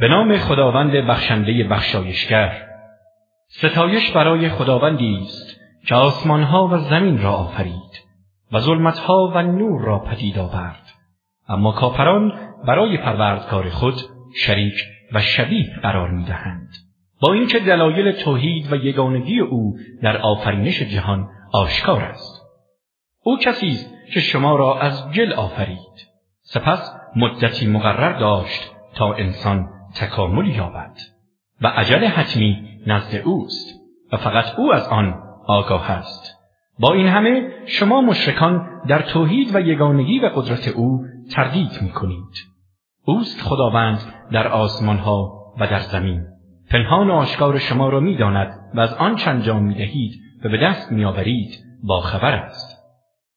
به نام خداوند بخشنده بخشایشگر. ستایش برای خداوندی است که آسمانها و زمین را آفرید و ظلمتها و نور را پدید آورد. اما کافران برای پروردگار خود شریک و شبیه قرار می‌دهند. با اینکه دلایل توحید و یگانگی او در آفرینش جهان آشکار است. او کسی است که شما را از گل آفرید. سپس مدتی مقرر داشت تا انسان تکامل یابد و عجل حتمی نزد اوست و فقط او از آن آگاه است با این همه شما مشرکان در توحید و یگانگی و قدرت او تردید می کنید. اوست خداوند در آسمانها و در زمین. پنهان و آشکار شما را می داند و از آن چند جام می دهید و به دست می آورید با خبر است.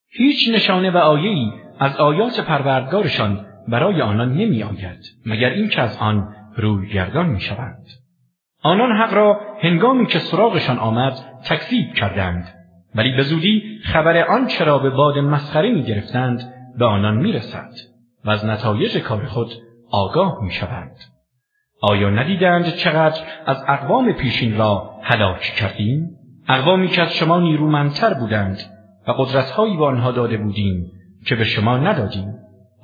هیچ نشانه و آیه‌ای از آیات پروردگارشان برای آنان نمی آید مگر اینکه از آن روی گردان می شوند. آنان حق را هنگامی که سراغشان آمد تکذیب کردند ولی به زودی خبر آن چرا به باد مسخره می گرفتند به آنان می رسد و از نتایج کار خود آگاه می شوند. آیا ندیدند چقدر از اقوام پیشین را هلاک کردیم؟ اقوامی که از شما نیرومندتر بودند و قدرتهایی به آنها داده بودیم که به شما ندادیم.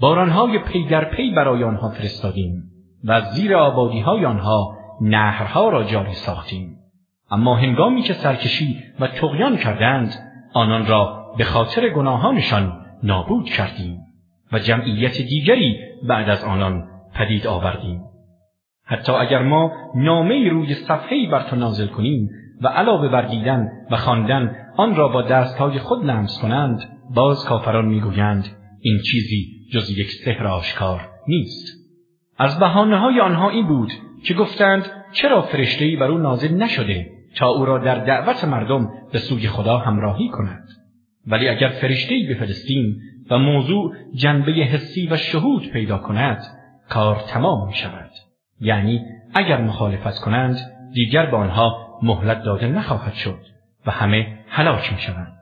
بارانهای پی در پی برای آنها فرستادیم و زیر آبادی های آنها نهرها را جاری ساختیم. اما هنگامی که سرکشی و تقیان کردند آنان را به خاطر گناهانشان نابود کردیم و جمعیت دیگری بعد از آنان پدید آوردیم حتی اگر ما نامه روی صفحه‌ای بر تو نازل کنیم و علاوه بر دیدن و خواندن آن را با دستهای خود لمس کنند باز کافران می‌گویند این چیزی جز یک سحر آشکار نیست از بحانه های آنها این بود که گفتند چرا فرشتهای بر او نازل نشده تا او را در دعوت مردم به سوی خدا همراهی کند؟ ولی اگر فرشتهای بفرستیم و موضوع جنبه حسی و شهود پیدا کند کار تمام می شود یعنی اگر مخالفت کنند دیگر به آنها مهلت داده نخواهد شد و همه هلاک می شوند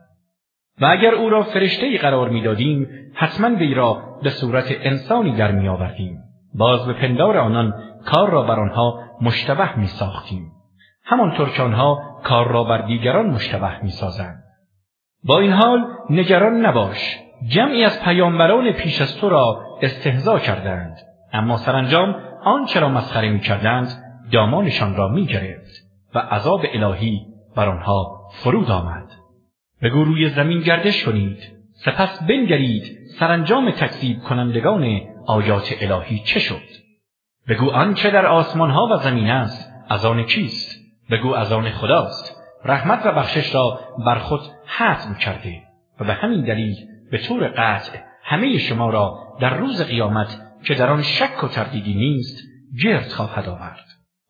و اگر او را فرشته قرار می‌دادیم حتما وی را به صورت انسانی در می آوردیم باز به پندار آنان کار را بر آنها مشتبه می ساختیم همانطور که آنها کار را بر دیگران مشتبه می سازند. با این حال نگران نباش جمعی از پیامبران پیش از تو را استهزا کردند. اما سرانجام آنچه را مسخره می کردند دامانشان را می گرفت و عذاب الهی بر آنها فرود آمد. بگو روی زمین گردش کنید سپس بنگرید سرانجام تکذیب کنندگان آیات الهی چه شد؟ بگو آنچه در آسمانها و زمین است از آن کیست؟ بگو از آن خداست. رحمت و بخشش را بر خود حتم کرده و به همین دلیل به طور قطع همه شما را در روز قیامت که در آن شک و تردیدی نیست گرد خواهد آورد.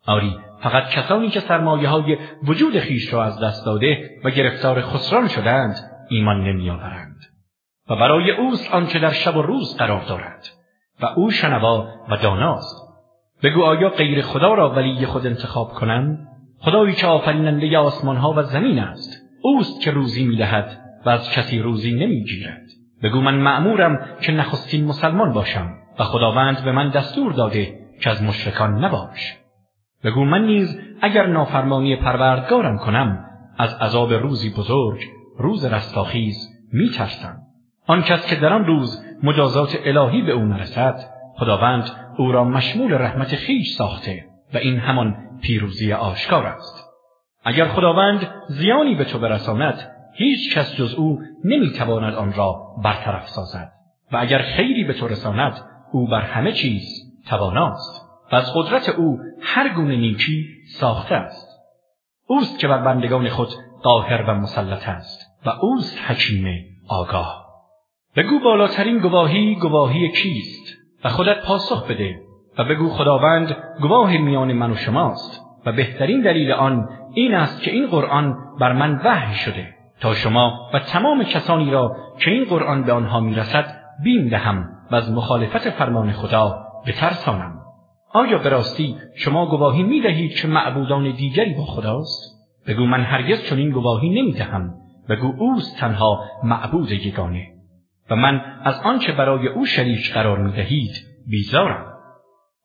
آری فقط کسانی که سرمایه های وجود خیش را از دست داده و گرفتار خسران شدند ایمان نمیآورند. و برای اوست آنچه در شب و روز قرار دارد. و او شنوا و داناست. بگو آیا غیر خدا را ولی خود انتخاب کنند خدایی که آفریننده آسمانها و زمین است. اوست که روزی می‌دهد و از کسی روزی نمی‌گیرد. بگو من مأمورم که نخستین مسلمان باشم و خداوند به من دستور داده که از مشرکان نباش. بگو من نیز اگر نافرمانی پروردگارم کنم از عذاب روزی بزرگ روز رستاخیز میترسم. آن کس که در آن روز مجازات الهی به او نرسد خداوند او را مشمول رحمت خیش ساخته و این همان پیروزی آشکار است. اگر خداوند زیانی به تو برساند هیچ کس جز او نمی‌تواند آن را برطرف سازد و اگر خیری به تو رساند او بر همه چیز تواناست و از قدرت او هر گونه نیکی ساخته است. اوست که بر بندگان خود قاهر و مسلط است و اوست حکیم آگاه. بگو بالاترین گواهی گواهی کیست و خودت پاسخ بده و بگو خداوند گواه میان من و شماست و بهترین دلیل آن این است که این قرآن بر من وحی شده تا شما و تمام کسانی را که این قرآن به آنها می‌رسد بیم دهم و از مخالفت فرمان خدا بترسانم. آیا به راستی شما گواهی می دهید که معبودان دیگری با خداست؟ بگو من هرگز چنین گواهی نمی دهم بگو اوست تنها معبود یگانه. و من از آنچه برای او شریک قرار می دهید بیزارم.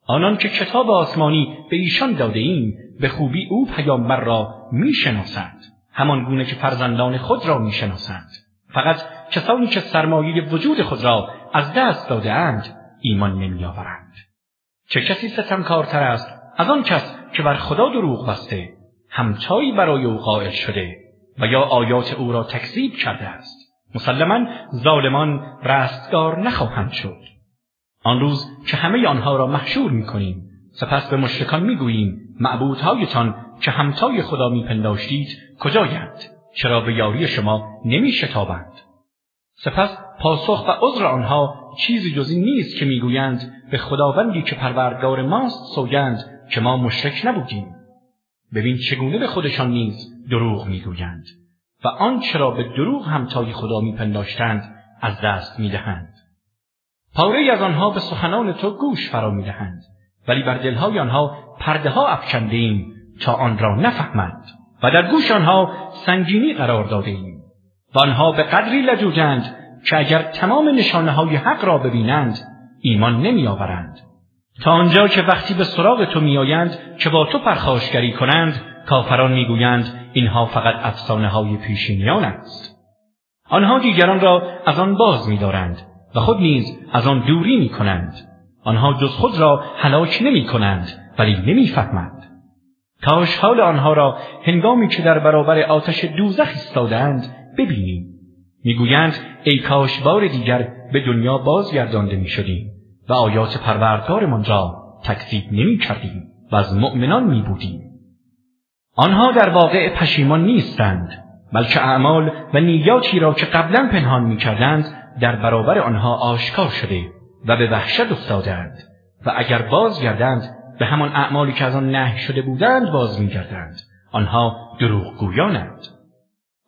آنان که کتاب آسمانی به ایشان داده ایم به خوبی او پیامبر را می‌شناسند. همان گونه که فرزندان خود را می‌شناسند. فقط کسانی که سرمایه وجود خود را از دست دادهاند ایمان نمیآورند. چه کسی ستمکارتر است از آن کس که بر خدا دروغ بسته همتایی برای او قائل شده و یا آیات او را تکذیب کرده است؟ مسلما ظالمان رستگار نخواهند شد. آن روز که همه آنها را محشور می‌کنیم سپس به مشرکان می‌گوییم معبودهایتان که همتای خدا میپنداشتید کجایند؟ چرا به یاری شما نمیشتابند؟ سپس پاسخ و عذر آنها چیزی جز این نیست که می‌گویند به خداوندی که پروردگار ماست سوگند که ما مشرک نبودیم. ببین چگونه به خودشان نیز دروغ می‌گویند. و آنچه را به دروغ همتای خدا میپنداشتند از دست می‌دهند. پاره از آنها به سخنان تو گوش فرا می‌دهند ولی بر دلهای آنها پرده ها افکنده ایم تا آن را نفهمند. و در گوش آنها سنگینی قرار داده ایم و آنها به قدری لجوجند که اگر تمام نشانه های حق را ببینند ایمان نمیآورند. تا آنجا که وقتی به سراغ تو میآیند که با تو پرخاشگری کنند کافران می‌گویند اینها فقط افسانه های پیشینیان است آنها دیگران را از آن باز میدارند و خود نیز از آن دوری می کنند. آنها جز خود را هلاک نمی کنند ولی نمی‌فهمند. کاش حال آنها را هنگامی که در برابر آتش دوزخ ایستادند ببینیم. می‌گویند ای کاش بار دیگر به دنیا بازگردانده می شدیم و آیات پروردگارمان را تکذیب نمی کردیم و از مؤمنان می بودیم. آنها در واقع پشیمان نیستند بلکه اعمال و نیاتی را که قبلا پنهان می کردند در برابر آنها آشکار شده و به وحشت افتادند و اگر بازگردند به همان اعمالی که از آن نه شده بودند باز میگردند. آنها دروغگویانند.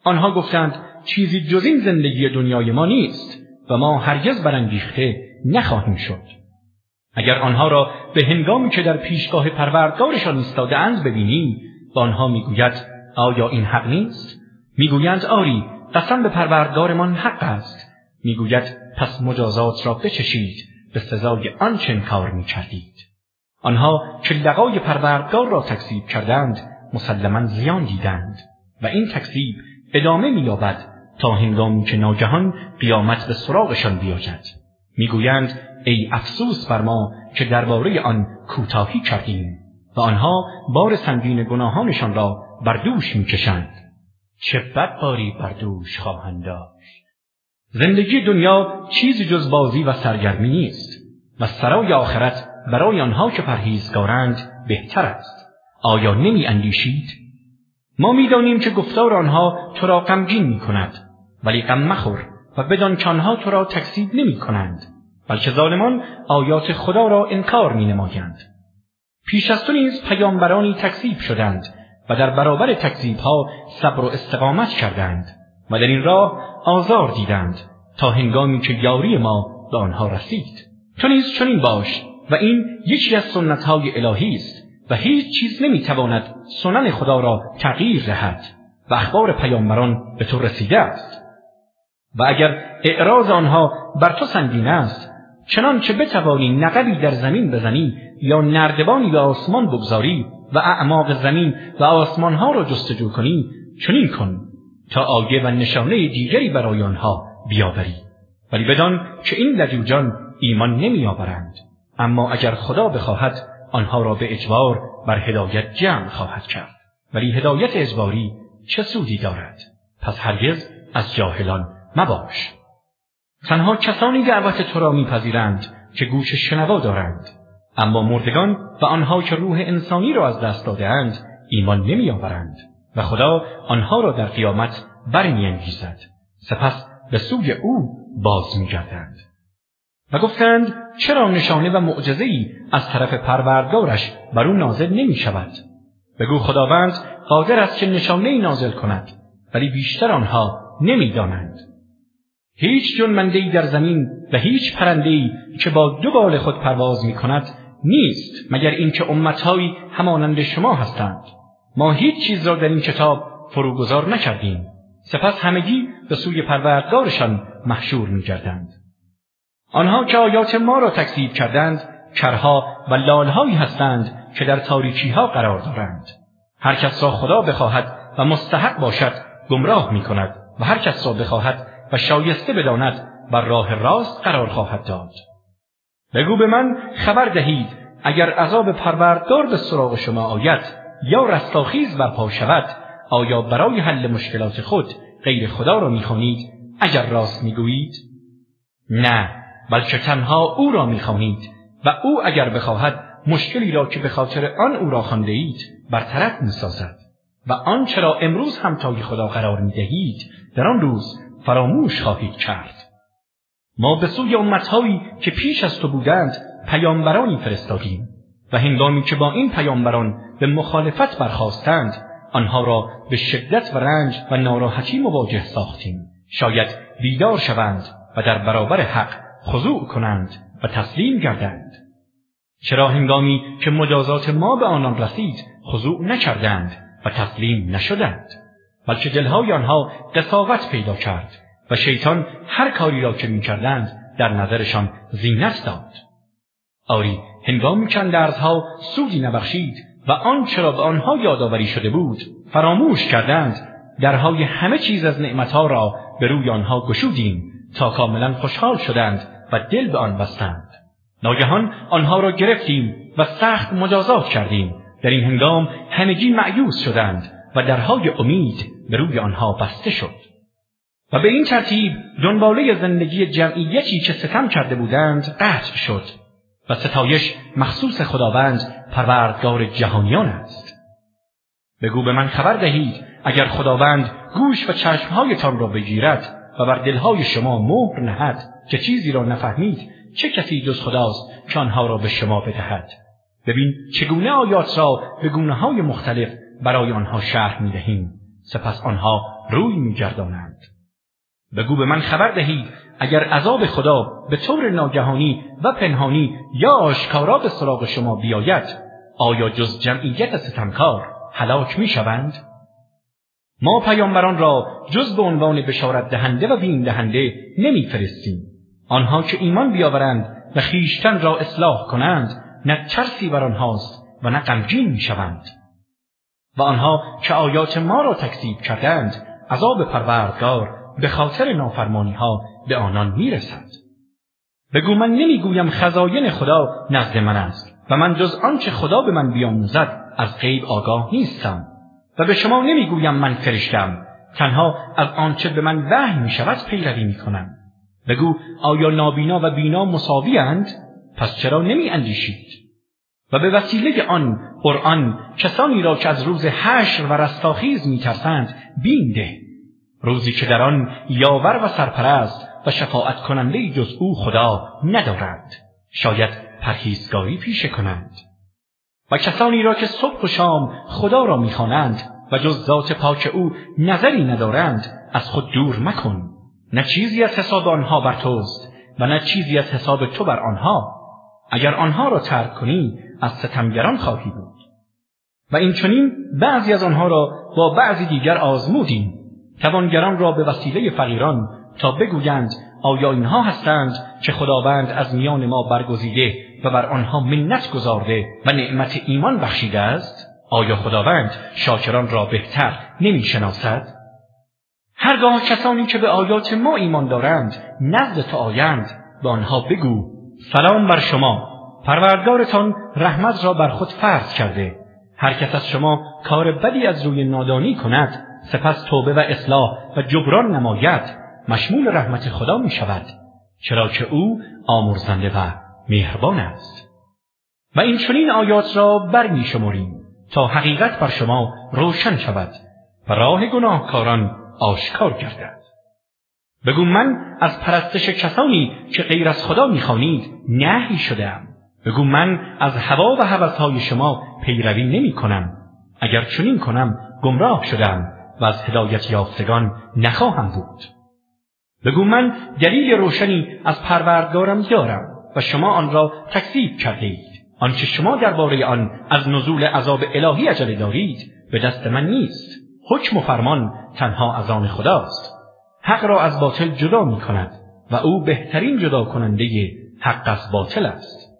آنها گفتند چیزی جز این زندگی دنیای ما نیست و ما هرگز برانگیخته نخواهیم شد. اگر آنها را به هنگامی که در پیشگاه پروردگارشان ایستادهاند ببینیم و آنها می‌گوید آیا این حق نیست؟ می‌گویند آری قسم به پروردگارمان حق است. می‌گوید پس مجازات را بچشید به سزای آنچه کار می‌کردید. آنها که لقای پروردگار را تکذیب کردند مسلما زیان دیدند و این تکذیب ادامه مییابد تا هنگامی که ناگهان قیامت به سراغشان بیاید. می‌گویند ای افسوس بر ما که درباره آن کوتاهی کردیم. و آنها بار سنگین گناهانشان را بر دوش می‌کشند چه بد باری بر دوش خواهند داشت زندگی دنیا چیزی جز بازی و سرگرمی نیست و سرای آخرت برای آنها که پرهیزگارند بهتر است آیا نمی اندیشید؟ ما می‌دانیم که گفتار آنها تو را غمگین می کند ولی غم مخور و بدان که آنها تو را تکسیب نمی کنند بلکه ظالمان آیات خدا را انکار می نمایند. پیش از تو نیز پیامبرانی تکذیب شدند و در برابر تکذیب ها صبر و استقامت کردند و در این راه آزار دیدند تا هنگامی که یاری ما به آنها رسید. تو نیز چنین باش و این یکی از سنت های الهی است و هیچ چیز نمی‌تواند سنن خدا را تغییر دهد و اخبار پیامبران به تو رسیده است. و اگر اعراض آنها بر تو سنگین است چنانچه بتوانی نقبی در زمین بزنی یا نردبانی به آسمان بگذاری و اعماق زمین و آسمانها را جستجو کنی چنین کن تا آیه و نشانه دیگری برای آنها بیاوری. ولی بدان که این لجوجان ایمان نمیآورند. اما اگر خدا بخواهد آنها را به اجبار بر هدایت جمع خواهد کرد. ولی هدایت اجباری چه سودی دارد؟ پس هرگز از جاهلان مباش. تنها کسانی دعوت تو را میپذیرند که گوش شنوا دارند. اما مردگان و آنها که روح انسانی را از دست دادهاند ایمان نمیآورند و خدا آنها را در قیامت برمیانگیزد. سپس به سوی او باز میگردند. و گفتند چرا نشانه و معجزه ای از طرف پروردگارش بر او نازل نمی شود بگو خداوند قادر است که نشانه ای نازل کند ولی بیشتر آنها نمی‌دانند. هیچ جنمنده ای در زمین و هیچ پرنده ای که با دو بال خود پرواز می کند نیست مگر اینکه امتهایی همانند شما هستند. ما هیچ چیز را در این کتاب فروگذار نکردیم. سپس همگی به سوی پروردگارشان محشور میگردند. آنها که آیات ما را تکذیب کردند کرها و لالهایی هستند که در تاریکی ها قرار دارند. هر کس را خدا بخواهد و مستحق باشد گمراه می کند و هر کس را بخواهد و شایسته بداند بر راه راست قرار خواهد داد. بگو به من خبر دهید اگر عذاب پروردگار به سراغ شما آید یا رستاخیز برپا شود آیا برای حل مشکلات خود غیر خدا را می‌خوانید؟ اگر راست می‌گویید؟ نه بلکه تنها او را می‌خوانید و او اگر بخواهد مشکلی را که به خاطر آن او را خوانده اید برطرف می‌سازد و آنچه را امروز همتای خدا قرار می‌دهید در آن روز فراموش خواهید کرد. ما به سوی امتهایی که پیش از تو بودند پیامبرانی فرستادیم و هنگامی که با این پیامبران به مخالفت برخواستند آنها را به شدت و رنج و ناراحتی مواجه ساختیم. شاید بیدار شوند و در برابر حق خضوع کنند و تسلیم گردند. چرا هنگامی که مجازات ما به آنان رسید خضوع نکردند و تسلیم نشدند؟ بلکه دلهای آنها قصاوت پیدا کرد و شیطان هر کاری را که می‌کردند در نظرشان زینت داد. آری هنگامی که درزها سودی نبخشید و آنچه را به آنها یادآوری شده بود فراموش کردند. درهای همه چیز از نعمتها را به روی آنها گشودیم تا کاملا خوشحال شدند و دل به آن بستند. ناگهان آنها را گرفتیم و سخت مجازات کردیم. در این هنگام همگی معیوز شدند و درهای امید به روی آنها بسته شد. و به این ترتیب دنباله زندگی جمعیتی که ستم کرده بودند قطع شد و ستایش مخصوص خداوند پروردگار جهانیان است. بگو به من خبر دهید اگر خداوند گوش و چشمهایتان را بگیرد و بر دلهای شما مهر نهد که چیزی را نفهمید چه کسی جز خداست که آنها را به شما بدهد؟ ببین چگونه آیات را به گونه های مختلف برای آنها شرح می دهیم سپس آنها روی می گردانند. بگو به من خبر دهید اگر عذاب خدا به طور ناگهانی و پنهانی یا آشکارا به سراغ شما بیاید آیا جز جمعیت ستمکار هلاک می شوند؟ ما پیامبران را جز به عنوان بشارت دهنده و بین دهنده نمیفرستیم آنها که ایمان بیاورند و خیشتن را اصلاح کنند نه ترسی بر آنهاست و نه غمگین می‌شوند و آنها که آیات ما را تکذیب کردند عذاب پروردگار به خاطر نافرمانی ها به آنان می‌رسد بگو من نمی‌گویم خزاین خدا نزد من است و من جز آنچه خدا به من بیاموزد از غیب آگاه نیستم و به شما نمی‌گویم من فرشتم تنها از آنچه به من وحی می شود پیروی می کنم. بگو آیا نابینا و بینا مساوی اند؟ پس چرا نمی اندیشید؟ و به وسیله آن قرآن کسانی را که از روز حشر و رستاخیز می ترسند بین ده. روزی که در آن یاور و سرپرست و شفاعت کننده جز او خدا ندارند. شاید پرهیزگاری پیشه کنند. و کسانی را که صبح و شام خدا را می‌خوانند و جز ذات پاک او نظری ندارند از خود دور مکن نه چیزی از حساب آنها بر توست و نه چیزی از حساب تو بر آنها اگر آنها را ترک کنی از ستمگران خواهی بود. و این چنین بعضی از آنها را با بعضی دیگر آزمودیم. توانگران را به وسیله فقیران تا بگویند آیا اینها هستند که خداوند از میان ما برگزیده و بر آنها منت گذارده و نعمت ایمان بخشیده است؟ آیا خداوند شاکران را بهتر نمی شناسد؟ هرگاه کسانی که به آیات ما ایمان دارند نزد تو آیند. به آنها بگو سلام بر شما. پروردگارتان رحمت را بر خود فرض کرده. هر کس از شما کار بدی از روی نادانی کند سپس توبه و اصلاح و جبران نماید. مشمول رحمت خدا می شود چرا که او آمرزنده و مهربان است. و این چنین آیات را بر می شماریم تا حقیقت بر شما روشن شود و راه گناهکاران آشکار گردد. بگو من از پرستش کسانی که غیر از خدا می‌خوانید نهی شدم بگو من از هوا و هوسهای شما پیروی نمی کنم اگر چنین کنم گمراه شدم و از هدایت یافتگان نخواهم بود. بگو من دلیل روشنی از پروردگارم دارم و شما آن را تکذیب کرده اید آنچه شما درباره آن از نزول عذاب الهی عجله دارید به دست من نیست. حکم و فرمان تنها از آن خداست. حق را از باطل جدا می کند و او بهترین جدا کننده حق از باطل است.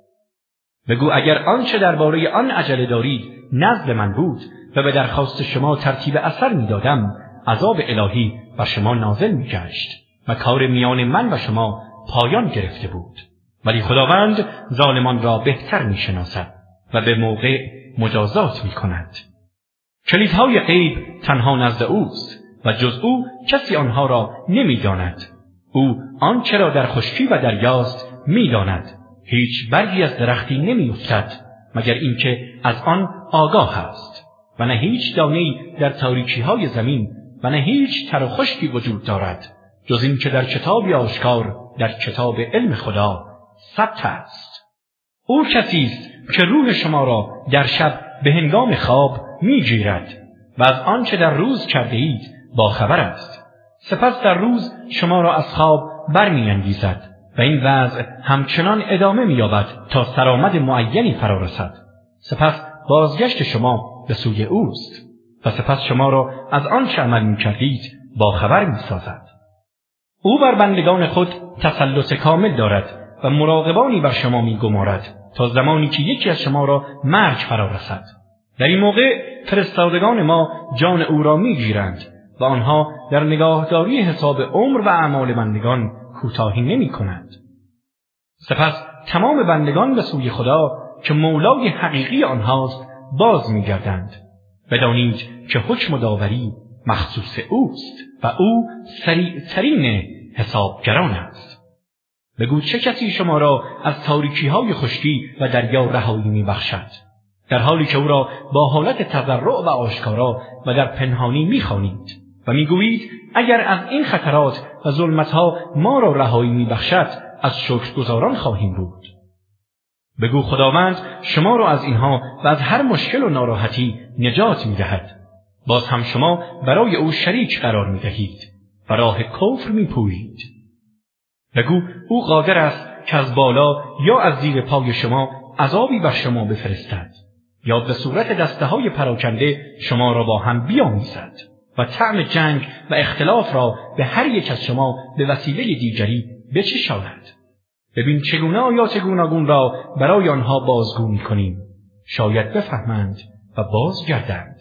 بگو اگر آنچه درباره آن عجله دارید نزد من بود و به درخواست شما ترتیب اثر می‌دادم عذاب الهی و شما نازل میگشت و کار میان من و شما پایان گرفته بود. ولی خداوند ظالمان را بهتر می‌شناسد و به موقع مجازات می‌کند. کلیدهای غیب تنها نزد اوست. و جز او کسی آنها را نمی‌داند. او آنچه را در خشکی و دریاست می‌داند. هیچ برگی از درختی نمیافتد مگر اینکه از آن آگاه است. و نه هیچ دانهای در تاریکی های زمین و نه هیچ تر و خشکی وجود دارد. جز اینکه در کتابی آشکار در کتاب علم خدا ثبت است. او کسی است که روح شما را در شب به هنگام خواب می‌گیرد و از آنچه در روز کرده اید با خبر است. سپس در روز شما را از خواب برمیانگیزد و این وضع همچنان ادامه مییابد تا سرآمد معینی فرا رسد. سپس بازگشت شما به سوی اوست و سپس شما را از آنچه عمل می‌کردید با خبر می‌سازد. او بر بندگان خود تسلط کامل دارد و مراقبانی بر شما میگمارد تا زمانی که یکی از شما را مرگ فرا رسد. در این موقع فرستادگان ما جان او را می‌گیرند و آنها در نگاهداری حساب عمر و اعمال بندگان کوتاهی نمی کند. سپس تمام بندگان به سوی خدا که مولای حقیقی آنهاست باز میگردند بدانید که حکم داوری مخصوص اوست و او سریعترین حسابگران است. بگو چه کسی شما را از تاریکی های خشکی و دریا رهایی میبخشد؟ در حالی که او را با حالت تضرع و آشکارا و در پنهانی می‌خوانید. و می‌گویید اگر از این خطرات و ظلمتها ما را رهایی میبخشد از شکرگزاران خواهیم بود. بگو خداوند شما را از اینها و از هر مشکل و ناراحتی نجات می‌دهد. باز هم شما برای او شریک قرار می‌دهید و راه کفر میپویید بگو او قادر است که از بالا یا از زیر پای شما عذابی بر شما بفرستد یا به صورت دسته های پراکنده شما را با هم بیامیزد و طعم جنگ و اختلاف را به هر یک از شما به وسیله دیگری بچشاند. ببین چگونه آیات گوناگون را برای آنها بازگو کنیم شاید بفهمند و بازگردند.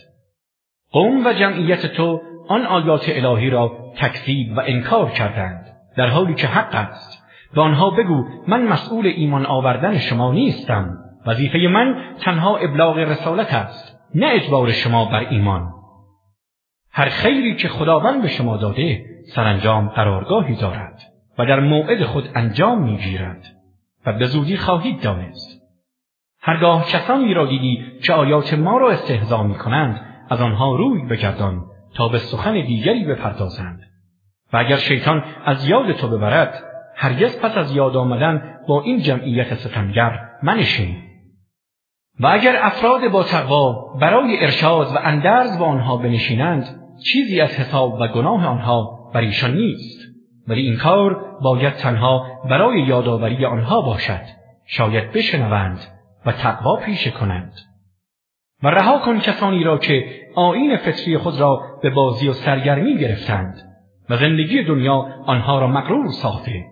قوم و جمعیت تو آن آیات الهی را تکذیب و انکار کردند در حالی که حق است. به آنها بگو من مسئول ایمان آوردن شما نیستم. وظیفه من تنها ابلاغ رسالت است نه اجبار شما بر ایمان. هر خیری که خداوند به شما داده سرانجام قرارگاهی دارد و در موعد خود انجام می‌گیرد و به زودی خواهید دانست. هرگاه کسانی را دیدی که آیات ما را استهزا می کنند از آنها روی بگردان تا به سخن دیگری بپردازند. و اگر شیطان از یاد تو ببرد هرگز پس از یاد آمدن با این جمعیت ستمگر منشین. و اگر افراد با تقوا برای ارشاد و اندرز با آنها بنشینند چیزی از حساب و گناه آنها بر ایشان نیست ولی این کار باید تنها برای یادآوری آنها باشد. شاید بشنوند و تقوا پیشه کنند. و رها کن کسانی را که آین فطری خود را به بازی و سرگرمی گرفتند و زندگی دنیا آنها را مغرور ساخته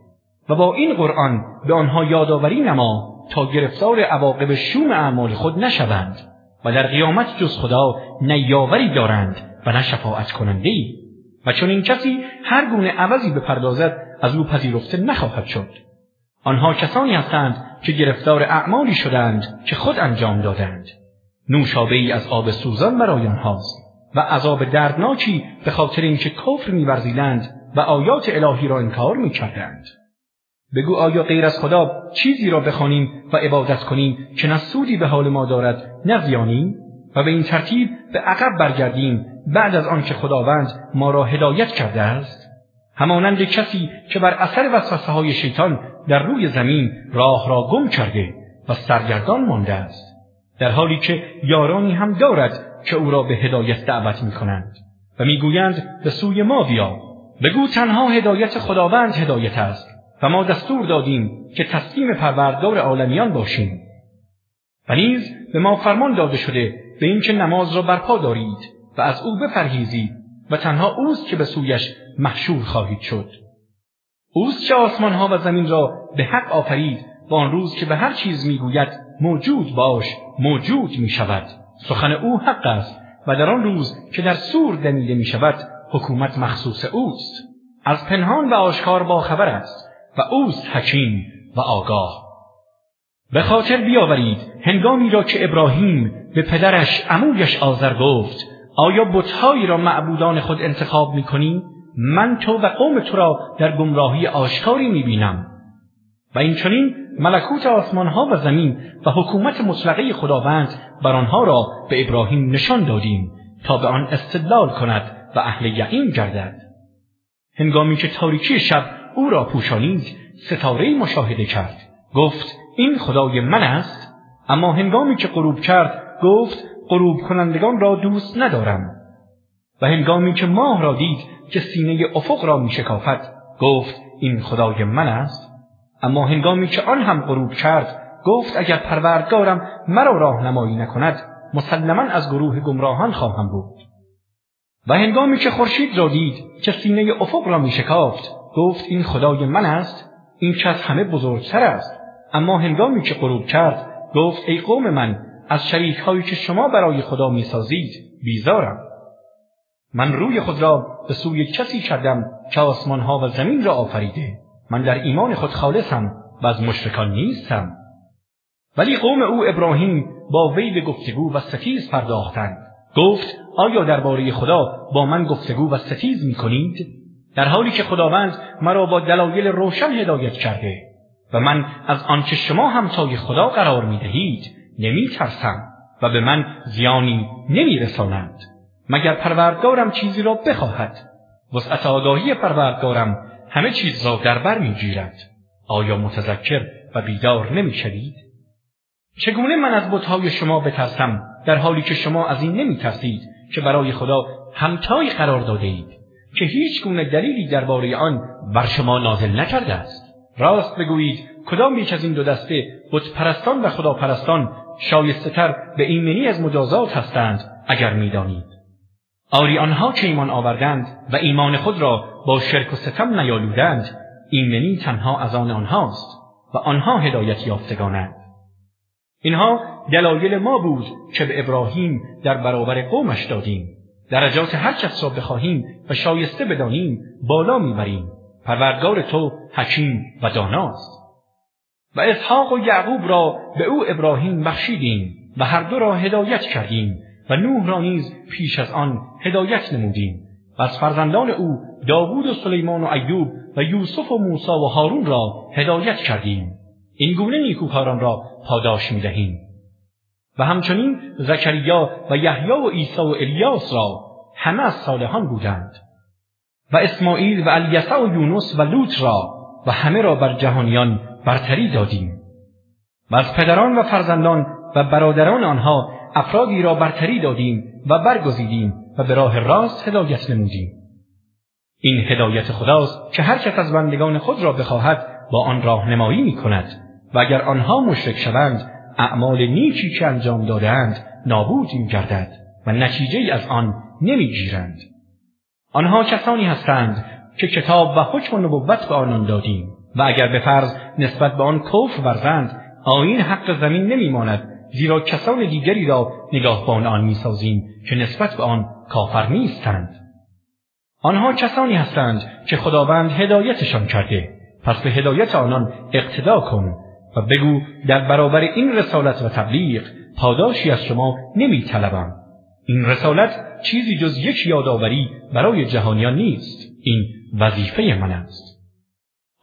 و با این قرآن به آنها یادآوری نما تا گرفتار عواقب شوم اعمال خود نشوند و در قیامت جز خدا نیاوری دارند. و نه شفاعت کننده ای و چون این کسی هر گونه عوضی بپردازد از او پذیرفته نخواهد شد. آنها کسانی هستند که گرفتار اعمالی شدند که خود انجام دادند. نوشابه ای از آب سوزان برای آنهاست و عذاب دردناکی به خاطر اینکه کفر میورزیدند و آیات الهی را انکار می‌کردند. بگو آیا غیر از خدا چیزی را بخوانیم و عبادت کنیم که نه سودی به حال ما دارد نه زیانی؟ و به این ترتیب به عقب برگردیم بعد از آنکه خداوند ما را هدایت کرده است. همانند کسی که بر اثر وسوسه های شیطان در روی زمین راه را گم کرده و سرگردان مانده است. در حالی که یارانی هم دارد که او را به هدایت دعوت می کنند و می‌گویند به سوی ما بیا. بگو تنها هدایت خداوند هدایت است و ما دستور دادیم که تسلیم پروردگار عالمیان باشیم. و نیز به ما فرمان داده شده به اینکه نماز را برپا دارید و از او بپرهیزید و تنها اوست که به سویش محشور خواهید شد. اوست که آسمانها و زمین را به حق آفرید و آن روز که به هر چیز می‌گوید موجود باش موجود می شود سخن او حق است و در آن روز که در سور دمیده می شود حکومت مخصوص اوست. از پنهان و آشکار با خبر است و اوست حکیم و آگاه. به خاطر بیاورید هنگامی را که ابراهیم به پدرش عمویش آذر گفت آیا بتهایی را معبودان خود انتخاب می من تو و قوم تو را در گمراهی آشکاری می بینم و این چنین ملکوت آسمانها و زمین و حکومت مطلقه خداوند بر آنها را به ابراهیم نشان دادیم تا به آن استدلال کند و اهل یقین گردد. هنگامی که تاریکی شب او را پوشانید ستاره مشاهده کرد. گفت این خدای من است. اما هنگامی که غروب کرد گفت غروب کنندگان را دوست ندارم. و هنگامی که ماه را دید که سینه افق را می شکافت گفت این خدای من است. اما هنگامی که آن هم غروب کرد گفت اگر پروردگارم مرا راهنمایی نکند مسلما از گروه گمراهان خواهم بود. و هنگامی که خورشید را دید که سینه افق را می شکافت گفت این خدای من است. این که از همه بزرگتر است. اما هنگامی که غروب کرد گفت ای قوم من از شریک هایی که شما برای خدا می سازید بیزارم. من روی خود را به سوی کسی کردم که آسمان ها و زمین را آفریده. من در ایمان خود خالصم و از مشرکان نیستم. ولی قوم او ابراهیم با وی به گفتگو و ستیز پرداختند. گفت آیا درباره خدا با من گفتگو و ستیز می کنید؟ در حالی که خداوند مرا با دلایل روشن هدایت کرده و من از آنچه شما همتای خدا قرار می دهید نمی ترسم و به من زیانی نمی رسانند مگر پروردگارم چیزی را بخواهد. وسعت آگاهی پروردگارم همه چیز را در بر می گیرد آیا متذکر و بیدار نمی شدید؟ چگونه من از بتهای شما بترسم در حالی که شما از این نمی ترسید که برای خدا همتایی قرار داده اید که هیچ گونه دلیلی درباره آن بر شما نازل نکرده است؟ راست بگویید کدام یک از این دو دسته بت پرستان و خداپرستان شایسته تر به ایمنی از مجازات هستند اگر می‌دانید. آری آنها که ایمان آوردند و ایمان خود را با شرک و ستم نیالودند ایمنی تنها از آن آنهاست و آنها هدایت یافتگانند. اینها دلایل ما بود که به ابراهیم در برابر قومش دادیم. درجات هر کس را بخواهیم و شایسته بدانیم بالا می‌بریم. پروردگار تو حکیم و داناست. و اسحاق و یعقوب را به او ابراهیم بخشیدیم و هر دو را هدایت کردیم و نوح را نیز پیش از آن هدایت نمودیم. و از فرزندان او داوود و سلیمان و ایوب و یوسف و موسی و هارون را هدایت کردیم. این گونه نیکوکاران را پاداش می‌دهیم. و همچنین زکریا و یحیی و عیسی و الیاس را همه از صالحان بودند. و اسماعیل و الیسع و یونس و لوط را و همه را بر جهانیان برتری دادیم. و از پدران و فرزندان و برادران آنها افرادی را برتری دادیم و برگزیدیم و به راه راست هدایت نمودیم. این هدایت خداست که هر کس از بندگان خود را بخواهد با آن راهنمایی می کند و اگر آنها مشرک شوند اعمال نیکی که انجام دادهاند نابود می گردد و نتیجه از آن نمی‌گیرند. آنها کسانی هستند که کتاب و حکم و نبوت به آنان دادیم. و اگر به فرض نسبت به آن کفر ورزند آین حق زمین نمیماند زیرا کسان دیگری را نگاهبان آن می‌سازیم که نسبت به آن کافر نیستند. آنها کسانی هستند که خداوند هدایتشان کرده. پس به هدایت آنان اقتدا کن و بگو در برابر این رسالت و تبلیغ پاداشی از شما نمیطلبم. این رسالت چیزی جز یک یادآوری برای جهانیان نیست. این وظیفه من است.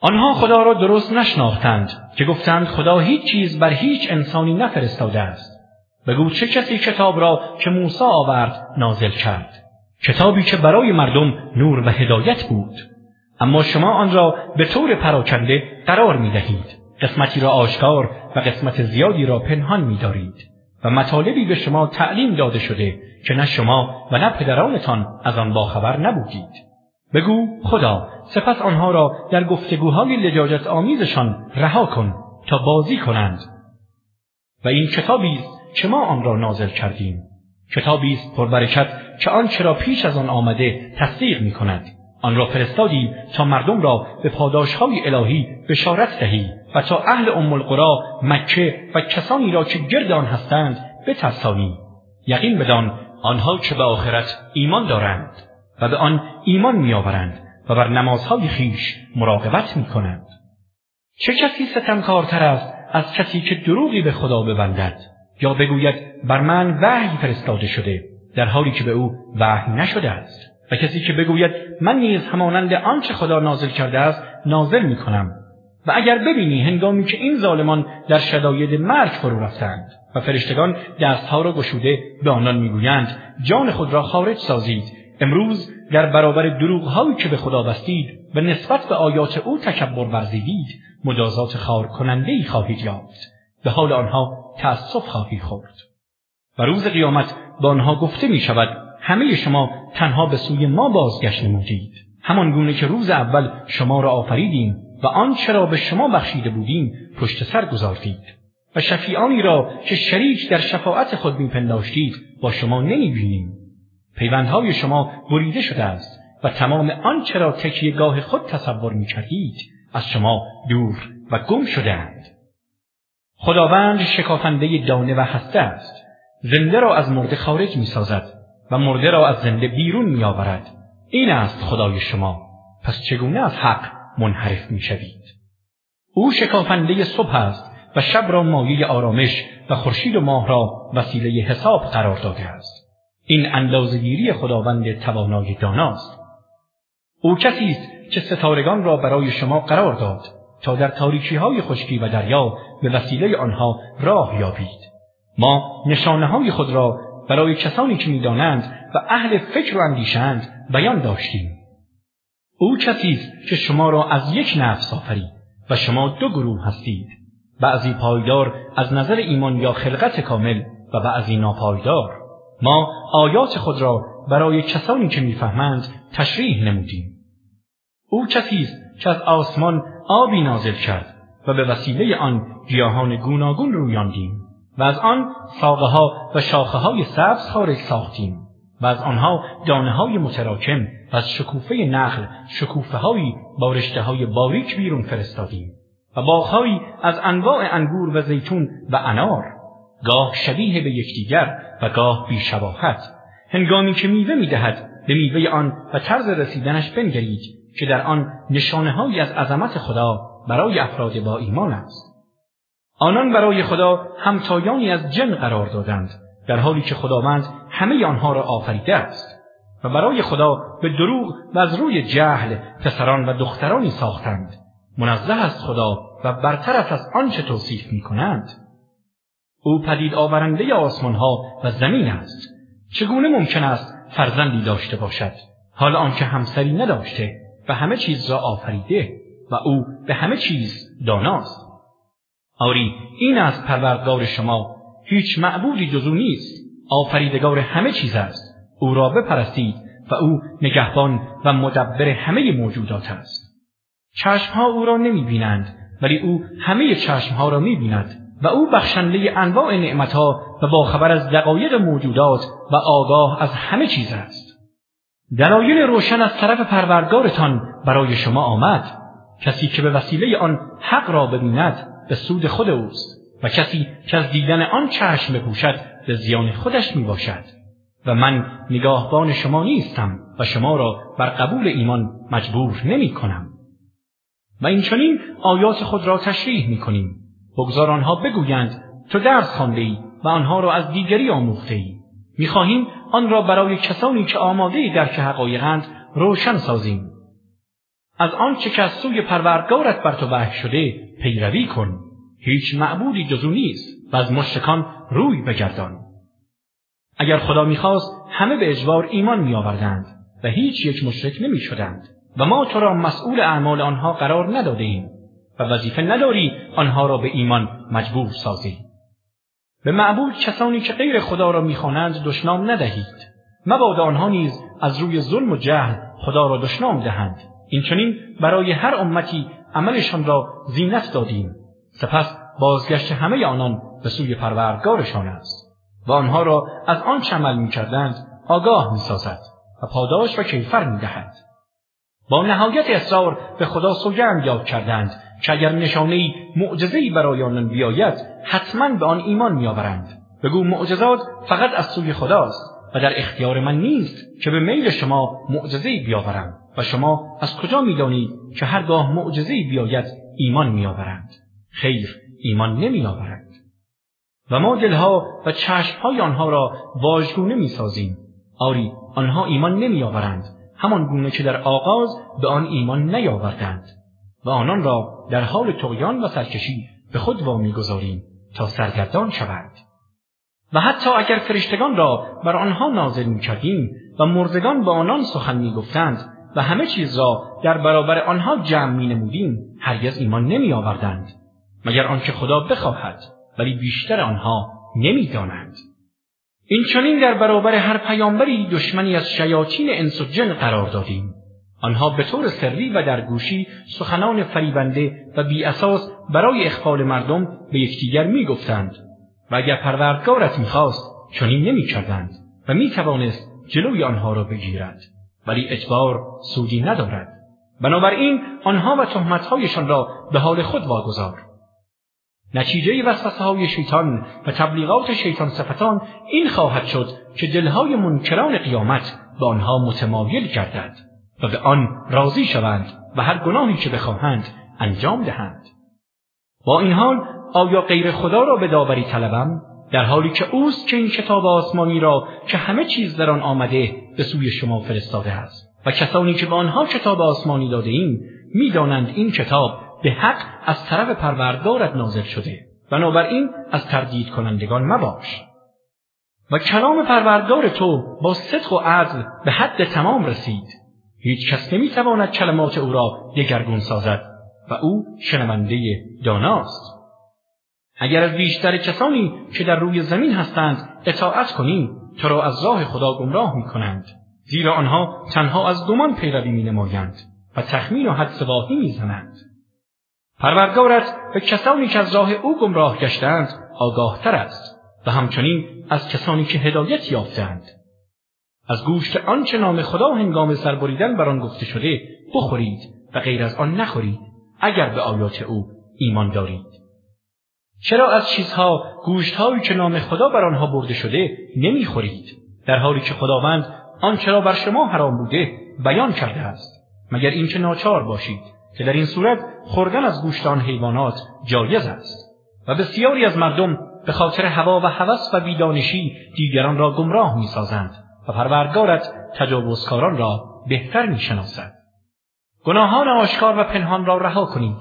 آنها خدا را درست نشناختند که گفتند خدا هیچ چیز بر هیچ انسانی نفرستاده است. بگو چه کسی کتاب را که موسی آورد نازل کرد؟ کتابی که برای مردم نور و هدایت بود. اما شما آن را به طور پراکنده قرار می دهید قسمتی را آشکار و قسمت زیادی را پنهان می دارید و مطالبی به شما تعلیم داده شده که نه شما و نه پدرانتان از آن باخبر نبودید. بگو خدا سپس آنها را در گفتگوهای لجاجت آمیزشان رها کن تا بازی کنند. و این کتابی است که ما آن را نازل کردیم. کتابی است پربرکت که آنچه را پیش از آن آمده تصدیق می کند آن را فرستادی تا مردم را به پاداشهای الهی بشارت دهی و تا اهل ام القرا مکه و کسانی را که گرد آن هستند بترسانی. یقین بدان آنها که به آخرت ایمان دارند. و به آن ایمان میآورند و بر نمازهای خیش مراقبت می‌کنند. چه کسی ستمکارتر است از کسی که دروغی به خدا ببندد یا بگوید بر من وحی فرستاده شده در حالی که به او وحی نشده است؟ و کسی که بگوید من نیز همانند آنچه خدا نازل کرده است نازل می کنم و اگر ببینی هنگامی که این ظالمان در شداید مرگ فرو رفتند و فرشتگان دستها را گشوده به آنان می‌گویند جان خود را خارج سازید. امروز در برابر دروغهایی که به خدا بستید و نسبت به آیات او تکبر ورزیدید مجازات خار کننده ای خواهید یافت. به حال آنها تأسف خواهید خورد. و روز قیامت به آنها گفته می شود همه شما تنها به سوی ما بازگشت نمودید. همان گونه که روز اول شما را آفریدیم و آنچه را به شما بخشیده بودیم پشت سر گذارید و شفیعانی را که شریک در شفاعت خود میپنداشتید با شما نمی‌بینیم. پیوندهای شما بریده شده است و تمام آنچه را تکیهگاه خود تصور می‌کردید از شما دور و گم شدهاند خداوند شکافنده دانه و هسته است. زنده را از مرده خارج می‌سازد و مرده را از زنده بیرون میآورد. این است خدای شما. پس چگونه از حق منحرف می‌شوید؟ او شکافنده صبح است و شب را مایه آرامش و خورشید و ماه را وسیله حساب قرار داده است. این اندازهگیری خداوند توانای داناست. او کسی است که ستارگان را برای شما قرار داد تا در تاریکی های خشکی و دریا به وسیله آنها راه یابید. ما نشانه های خود را برای کسانی که می‌دانند و اهل فکر و اندیشند بیان داشتیم. او کسی است که شما را از یک نفس آفرید و شما دو گروه هستید. بعضی پایدار از نظر ایمان یا خلقت کامل و بعضی ناپایدار. ما آیات خود را برای کسانی که می‌فهمند تشریح نمودیم. او کسی است که از آسمان آبی نازل کرد و به وسیله آن گیاهان گوناگون رویاندیم و از آن ساقه ها و شاخه های سبز خارج ساختیم و از آنها دانه های متراکم و از شکوفه نخل شکوفه هایی با رشته های باریک بیرون فرستادیم و باغهایی از انواع انگور و زیتون و انار گاه شبیه به یکدیگر و گاه بیشباهت هنگامی که میوه می‌دهد به میوه آن و طرز رسیدنش بنگرید که در آن نشانه از عظمت خدا برای افراد با ایمان است. آنان برای خدا همتایانی از جن قرار دادند در حالی که خداوند همه آنها را آفریده است و برای خدا به دروغ و از روی جهل پسران و دخترانی ساختند. منزه است خدا و برتر از آنچه توصیف می کنند. او پدید آورنده آسمان ها و زمین است. چگونه ممکن است فرزندی داشته باشد؟ حال آنکه همسری نداشته و همه چیز را آفریده و او به همه چیز داناست. آری این است پروردگار شما هیچ معبودی جز او نیست آفریدگار همه چیز است او را بپرستید و او نگهبان و مدبر همه موجودات است چشمها او را نمی بینند ولی او همه چشمها را می بیند و او بخشنده انواع نعمتها و باخبر از دقایق موجودات و آگاه از همه چیز است. دلایل روشن از طرف پروردگارتان برای شما آمد. کسی که به وسیله آن حق را ببیند به سود خود اوست و کسی که از دیدن آن چشم بپوشد به زیان خودش می باشد و من نگاهبان شما نیستم و شما را بر قبول ایمان مجبور نمی کنم و این چنین آیات خود را تشریح می کنیم بگذار آنها بگویند تو درس خوانده ای و آنها را از دیگری آموخته ای می خواهیم آن را برای کسانی که آماده درک حقایقند روشن سازیم. از آنچه که از سوی پروردگارت بر تو وحی شده پیروی کن. هیچ معبودی جزو نیست و از مشرکان روی بگردان. اگر خدا می‌خواست همه به اجبار ایمان میآوردند و هیچ یک مشرک نمی‌شدند و ما تو را مسئول اعمال آنها قرار نداده ایم و وظیفه نداری آنها را به ایمان مجبور سازی. به معبود کسانی که غیر خدا را می‌خوانند دشنام ندهید. مبادا آنها نیز از روی ظلم و جهل خدا را دشنام دهند. این چنین برای هر امتی عملشان را زینت دادیم. سپس بازگشت همه آنان به سوی پروردگارشان است. و آنها را از آن عمل می‌کردند آگاه می‌سازد و پاداش و کیفر می‌دهد. با نهایت اصرار به خدا سوگند یاد کردند که اگر نشانه معجزهای برای آنان بیاید حتما به آن ایمان میآورند. بگو معجزات فقط از سوی خداست و در اختیار من نیست که به میل شما معجزهای بیاورم. و شما از کجا می‌دانید که هرگاه معجزهای بیاید ایمان میآورند؟ خیر ایمان نمیآورند. و ما دلها و چشمهای آنها را واژگونه می‌سازیم. آری آنها ایمان نمیآورند. همان گونه که در آغاز به آن ایمان نیاوردند. و آنان را در حال تقیان و سرکشی به خود وامی گذاریم تا سرگردان شوند. و حتی اگر فرشتگان را بر آنها نازل می کردیم و مردگان با آنان سخن می گفتند و همه چیز را در برابر آنها جمع می نمودیم هرگز ایمان نمی آوردند مگر آنکه خدا بخواهد ولی بیشتر آنها نمی دانند. این چنین در برابر هر پیامبری دشمنی از شیاطین انس و جن قرار دادیم. آنها به طور سری و در گوشی سخنان فریبنده و بی اساس برای اخفال مردم به یکدیگر می گفتند و اگر پروردگارت می‌خواست چنین نمی‌کردند و می‌توانست جلوی آنها را بگیرد. ولی اجبار سودی ندارد. بنابراین آنها و تهمتهایشان را به حال خود واگذار. نتیجه وسوسه های شیطان و تبلیغات شیطان صفتان این خواهد شد که دلهای منکران قیامت به آنها متمایل گردد. و به آن راضی شوند و هر گناهی که بخواهند انجام دهند. با این حال آیا غیر خدا را به داوری طلبم؟ در حالی که اوست که این کتاب آسمانی را که همه چیز در آن آمده به سوی شما فرستاده است و کسانی که به آنها کتاب آسمانی داده ایم می‌دانند این کتاب به حق از طرف پروردگارت نازل شده. بنابراین از تردید کنندگان مباش. و کلام پروردگار تو با صدق و عدل به حد تمام رسید. هیچ کس نمی‌تواند کلمات او را دگرگون سازد و او شنونده داناست. اگر از بیشتر کسانی که در روی زمین هستند اطاعت کنی تو را از راه خدا گمراه می کنند زیرا آنها تنها از گمان پیروی می نمایند و تخمین و حد واهی می زنند. پروردگارت به کسانی که از راه او گمراه گشتند آگاهتر است و همچنین از کسانی که هدایت یافتند از گوشت آنچه نام خدا هنگام سربریدن بر آن گفته شده بخورید و غیر از آن نخورید اگر به آیات او ایمان دارید. چرا از چیزها گوشتهایی که نام خدا بر آنها برده شده نمی‌خورید؟ در حالی که خداوند آنچه را بر شما حرام بوده بیان کرده است. مگر اینکه ناچار باشید که در این صورت خوردن از گوشت آن حیوانات جایز است و بسیاری از مردم به خاطر هوا و هوس و بیدانشی دیگران را گمراه می‌سازند. و پروردگارت تجاوزکاران را بهتر می‌شناسد. گناهان آشکار و پنهان را رها کنید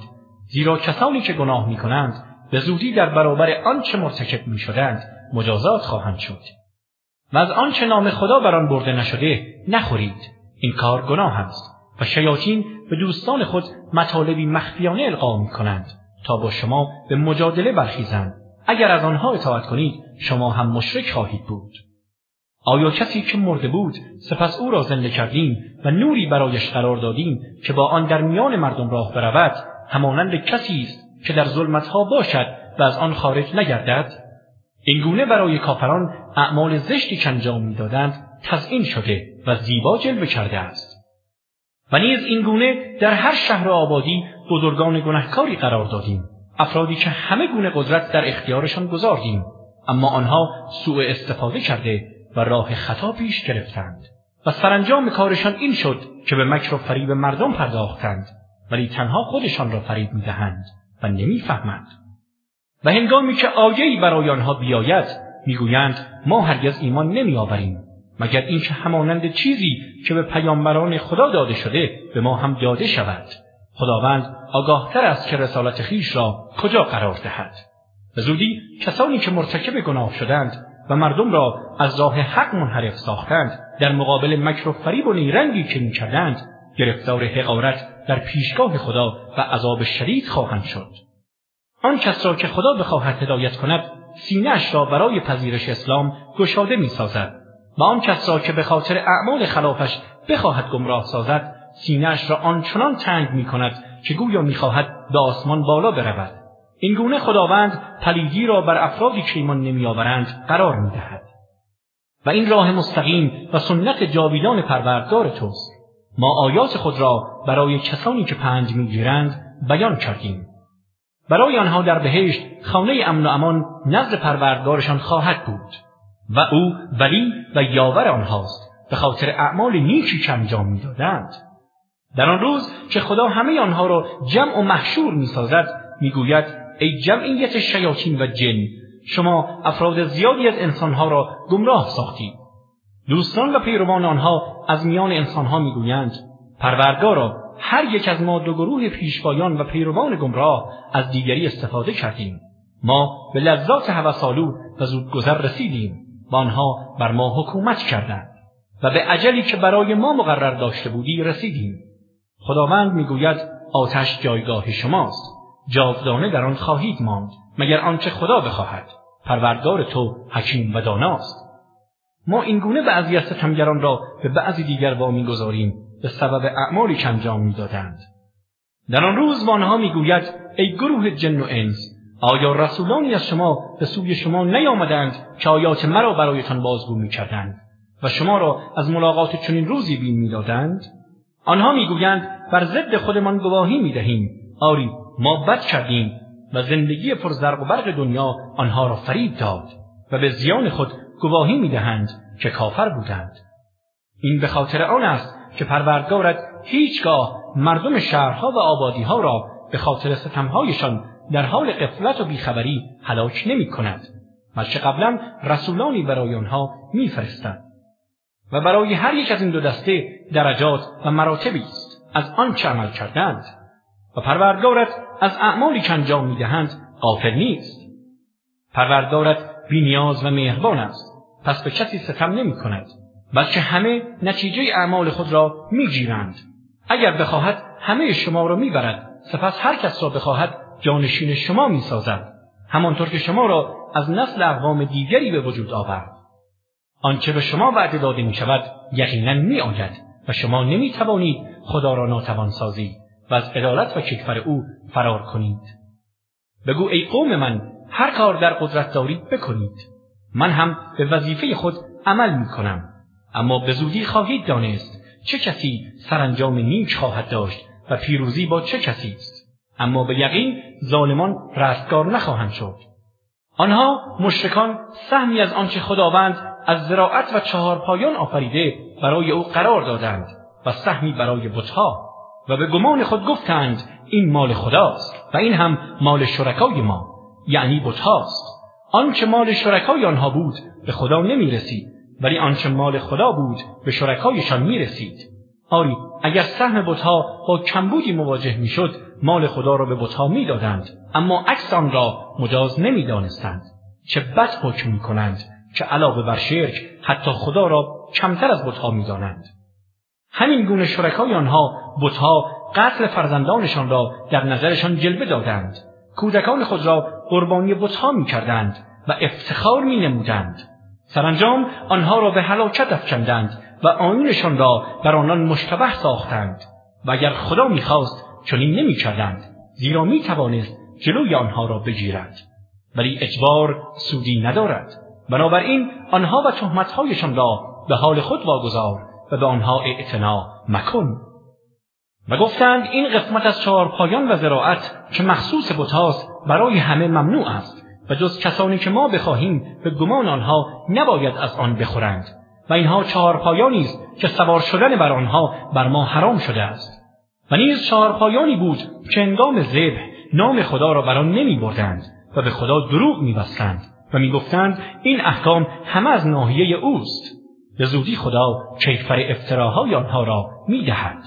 زیرا کسانی که گناه می‌کنند به زودی در برابر آنچه مرتکب می شدند مجازات خواهند شد. و از آنچه نام خدا بر آن برده نشده نخورید. این کار گناه است و شیاطین به دوستان خود مطالبی مخفیانه القا می کنند تا با شما به مجادله برخیزند. اگر از آنها اطاعت کنید شما هم مشرک خواهید بود. آیا کسی که مرده بود سپس او را زنده کردیم و نوری برایش قرار دادیم که با آن در میان مردم راه برود همانند کسی است که در ظلمتها باشد و از آن خارج نگردد؟ اینگونه برای کافران اعمال زشتی که انجام می‌دادند تزئین شده و زیبا جلوه کرده است. و نیز اینگونه در هر شهر آبادی بزرگان گنهکاری قرار دادیم افرادی که همه گونه قدرت در اختیارشان گذاردیم اما آنها سوء استفاده کرده و راه خطا پیش گرفتند. و سرانجام کارشان این شد که به مکر و فریب مردم پرداختند ولی تنها خودشان را فریب می‌دهند و نمی‌فهمند. و هنگامی که آیهای برای آنها بیاید می‌گویند ما هرگز ایمان نمیآوریم مگر اینکه همانند چیزی که به پیامبران خدا داده شده به ما هم داده شود. خداوند آگاهتر است که رسالت خیش را کجا قرار دهد. به زودی کسانی که مرتکب گناه شدند و مردم را از راه حق منحرف ساختند. در مقابل مکر و فریب و نیرنگی که می‌کردند گرفتار حقارت در پیشگاه خدا و عذاب شدید خواهند شد. آن کس را که خدا بخواهد هدایت کند سینهاش را برای پذیرش اسلام گشاده می‌سازد. و آن کس را که به خاطر اعمال خلافش بخواهد گمراه سازد سینهاش را آنچنان تنگ می کند که گویا می‌خواهد به آسمان بالا برود. این گونه خداوند پلیدی را بر افرادی که ایمان نمیآورند قرار می‌دهد. و این راه مستقیم و سنت جاویدان پروردگار توست. ما آیات خود را برای کسانی که پند می‌گیرند بیان کردیم. برای آنها در بهشت خانه امن و امان نزد پروردگارشان خواهد بود. و او ولی و یاور آنهاست به خاطر اعمال نیکی که انجام می‌دادند. در آن روز که خدا همه آنها را جمع و محشور می‌سازد می‌گوید ای جمعیت شیاطین و جن شما افراد زیادی از انسانها را گمراه ساختید. دوستان و پیروان آنها از میان انسانها می‌گویند پروردگارا هر یک از ما دو گروه پیشوایان و پیروان گمراه از دیگری استفاده کردیم. ما به لذات هوسالو و زودگذر رسیدیم و آنها بر ما حکومت کردند و به عجلی که برای ما مقرر داشته بودی رسیدیم. خداوند می‌گوید آتش جایگاه شماست. جاودانه در آن خواهید ماند مگر آنچه خدا بخواهد. پروردگار تو حکیم و داناست. ما اینگونه بعضی از ستمگران را به بعضی دیگر وامی گذاریم به سبب اعمالی که انجام می‌دادند. در آن روز به آنها می‌گوید ای گروه جن و انس آیا رسولانی از شما به سوی شما نیامدند که آیات مرا برایتان بازگو می‌کردند و شما را از ملاقات چنین روزی بین می‌دادند؟ آنها می‌گویند بر ضد خودمان گواهی می‌دهیم. آری ما بد کردیم و زندگی پرزرق و برق دنیا آنها را فریب داد و به زیان خود گواهی می‌دهند که کافر بودند. این به خاطر آن است که پروردگارت هیچگاه مردم شهرها و آبادیها را به خاطر ستمهایشان در حال قفلت و بیخبری هلاک نمی کند بلکه قبلا رسولانی برای آنها میفرستند و برای هر یک از این دو دسته درجات و مراتبی است از آنچه عمل کردند. و پروردگارت از اعمالی که انجام می‌دهند غافل نیست. پروردگارت بینیاز و مهربان است. پس به کسی ستم نمی کند بلکه همه نتیجه اعمال خود را می‌گیرند. اگر بخواهد همه شما را می‌برد. سپس هر کس را بخواهد جانشین شما می‌سازد. همانطور که شما را از نسل اقوام دیگری به وجود آورد. آنچه به شما وعده داده می شود یقینا می آید و شما نمی توانید خدا را ناتوان سازی و از عدالت و کفر او فرار کنید. بگو ای قوم من هر کار در قدرت دارید بکنید. من هم به وظیفه خود عمل می کنم اما به زودی خواهید دانست چه کسی سرانجام نیک خواهد داشت و پیروزی با چه کسی است. اما به یقین ظالمان رستگار نخواهند شد. آنها مشرکان سهمی از آنچه خداوند از زراعت و چهار پایان آفریده برای او قرار دادند و سهمی برای بتها و به گمان خود گفتند این مال خداست و این هم مال شرکای ما یعنی بتهاست. آنچه مال شرکای آنها بود به خدا نمی رسید ولی آنچه مال خدا بود به شرکایشان می رسید آری اگر سهم بتها با کمبودی مواجه می‌شد مال خدا را به بتها می‌دادند اما عکس آن را مجاز نمی‌دانستند. چه بد حکم می‌کنند که علاوه بر شرک حتی خدا را کمتر از بتها می‌دانند. همین گونه شرکای آنها بتها قتل فرزندانشان را در نظرشان جلوه دادند. کودکان خود را قربانی بتها می‌کردند و افتخار می نمودند. سرانجام آنها را به هلاکت افکندند و آینشان را بر آنان مشتبه ساختند و اگر خدا می‌خواست چنین نمی‌کردند زیرا می توانست جلوی آنها را بگیرد. ولی اجبار سودی ندارد. بنابراین آنها و تهمتهایشان را به حال خود واگذار. و به آنها اعتنا مکن. و گفتند این قسمت از چهارپایان و زراعت که مخصوص بتاست برای همه ممنوع است و جز کسانی که ما بخواهیم به گمان آنها نباید از آن بخورند. و اینها چهارپایانی است که سوار شدن بر آنها بر ما حرام شده است. و نیز چهارپایانی بود که انگام ذبح نام خدا را بر آن نمی بردند و به خدا دروغ می بستند و می گفتند این احکام همه از ناحیه اوست. به زودی خدا کیفر افتراهای آنها را می دهد.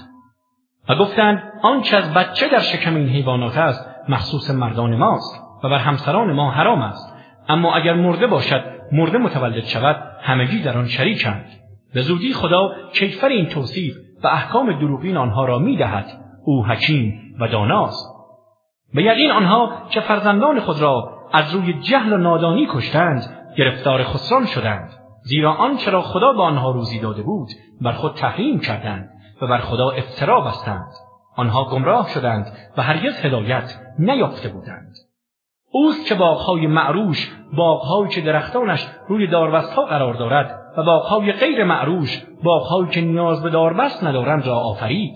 و گفتند آنچه از بچه در شکم این حیوانات است مخصوص مردان ماست و بر همسران ما حرام است. اما اگر مرده باشد مرده متولد شود همگی در آن شریکند. به زودی خدا کیفر این توصیف و احکام دروغین آنها را می‌دهد. او حکیم و داناست. به یقین آنها که فرزندان خود را از روی جهل و نادانی کشتند گرفتار خسران شدند. زیرا آنچه را خدا به آنها روزی داده بود بر خود تحریم کردند و بر خدا افترا بستند. آنها گمراه شدند و هرگز هدایت نیافته بودند. اوست که باغهای معروش باغهایی که درختانش روی داربستها قرار دارد و باغهای غیر معروش باغهایی که نیاز به داربست ندارند را آفرید.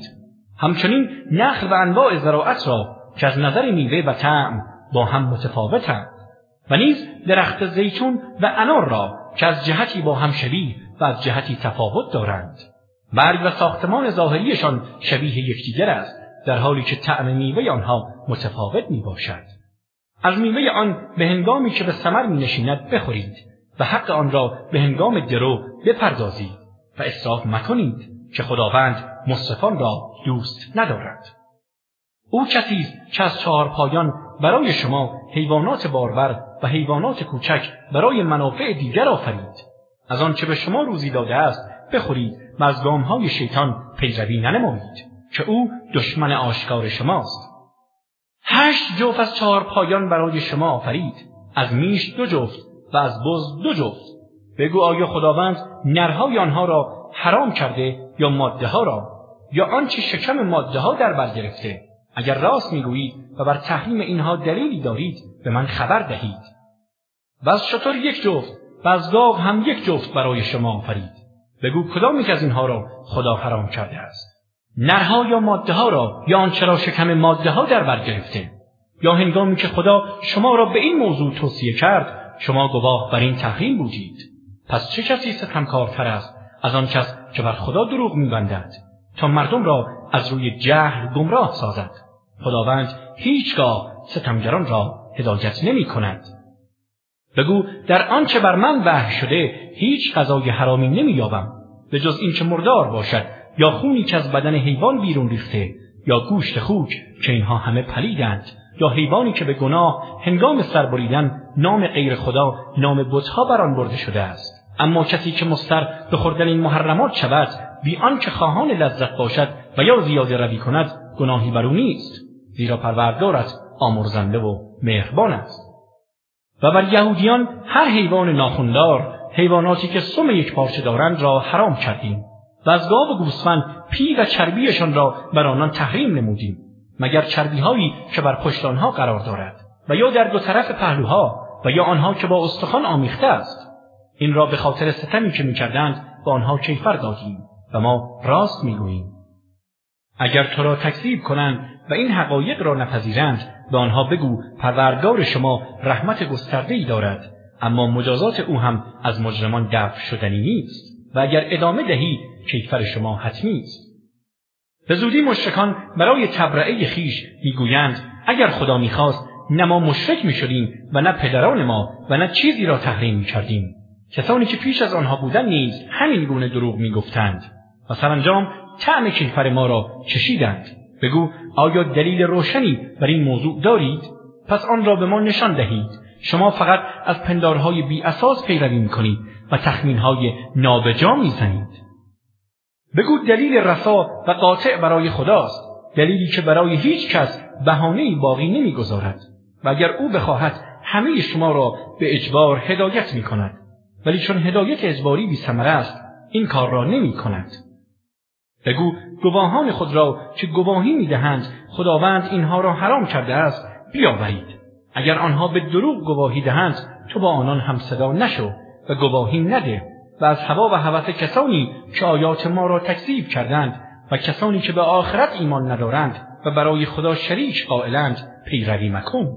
همچنین نخل و انواع زراعت را که از نظر میوه و طعم با هم متفاوتند. و نیز درخت زیتون و انار را که از جهتی با هم شبیه و از جهتی تفاوت دارند برگ و ساختمان ظاهریشان شبیه یکدیگر است در حالی که طعم میوه آنها متفاوت می باشد. از میوه آن به هنگامی که به ثمر می نشیند بخورید و حق آن را به هنگام درو بپردازید و اصراف مکنید که خداوند مصرفان را دوست ندارد. او کسی که از چهار پایان برای شما حیوانات بارور و حیوانات کوچک برای منافع دیگر آفرید. از آنچه به شما روزی داده است بخورید. و از گامهای شیطان پیروی ننمایید که او دشمن آشکار شماست. هشت جفت از چهار پایان برای شما آفرید. از میش دو جفت و از بز دو جفت. بگو آیا خداوند نرهای آنها را حرام کرده یا ماده ها را؟ یا آنچه شکم ماده ها در بر گرفته؟ اگر راست می‌گویید و بر تحریم اینها دلیلی دارید به من خبر دهید. و از شطور یک جفت و از گاو هم یک جفت برای شما آفرید. بگو کدام یک از اینها را خدا حرام کرده است؟ نرها یا ماده ها را یا آنچه را شکم ماده ها در بر گرفته؟ یا هنگامی که خدا شما را به این موضوع توصیه کرد شما گواه بر این تحریم بودید. پس چه کسی ستمکارتر است از آن کس که بر خدا دروغ میبندد تا مردم را از روی جهل گمراه سازد؟ خداوند هیچگاه ستمگران را هدایت نمی کند. بگو در آنچه بر من وحی شده هیچ غذای حرامی نمییابم به جز اینکه مردار باشد یا خونی که از بدن حیوان بیرون ریخته یا گوشت خوک که اینها همه پلیدند یا حیوانی که به گناه هنگام سربریدن نام غیر خدا نام بتها بر آن برده شده است اما کسی که مستر به خوردن این محرمات شود بی آنکه خواهان لذت باشد و یا زیاده روی کند گناهی بر او نیست زیرا پروردگارت آمرزنده و مهربان است. و بر یهودیان هر حیوان ناخوندار حیواناتی که سم یک پارچه دارند را حرام کردیم و از گاو و گوسفند پی و چربیشان را بر آنان تحریم نمودیم مگر چربیهایی که بر پشت آنها قرار دارد و یا در دو طرف پهلوها و یا آنها که با استخوان آمیخته است. این را به خاطر ستمی که می‌کردند با آنها کیفر دادیم و ما راست می‌گوییم. اگر تو را تکذیب کنند و این حقایق را نپذیرند به آنها بگو پروردگار شما رحمت گسترده‌ای دارد. اما مجازات او هم از مجرمان دفع شدنی نیست. و اگر ادامه دهی کیفر شما حتمی است. به زودی مشرکان برای تبرعه خیش می‌گویند اگر خدا می‌خواست نه ما مشرک می‌شدیم و نه پدران ما و نه چیزی را تحریم می‌کردیم. کسانی که پیش از آنها بودند نیز همین گونه دروغ می‌گفتند. و سرانجام طعم کیفر ما را چشیدند. بگو آیا دلیل روشنی بر این موضوع دارید؟ پس آن را به ما نشان دهید. شما فقط از پندارهای بی اساس پیروی می‌کنید و تخمینهای نابجا می‌زنید. بگو دلیل رفا و قاطع برای خداست. دلیلی که برای هیچ کس بهانه باقی نمی‌گذارد. و اگر او بخواهد همه شما را به اجبار هدایت می کند ولی چون هدایت اجباری بی است این کار را نمی کند بگو گواهان خود را که گواهی می‌دهند خداوند اینها را حرام کرده است بیاورید. اگر آنها به دروغ گواهی دهند تو با آنان هم صدا نشو و گواهی نده و از هوا و هوس کسانی که آیات ما را تکذیب کردند و کسانی که به آخرت ایمان ندارند و برای خدا شریک قائلند پیروی مکن.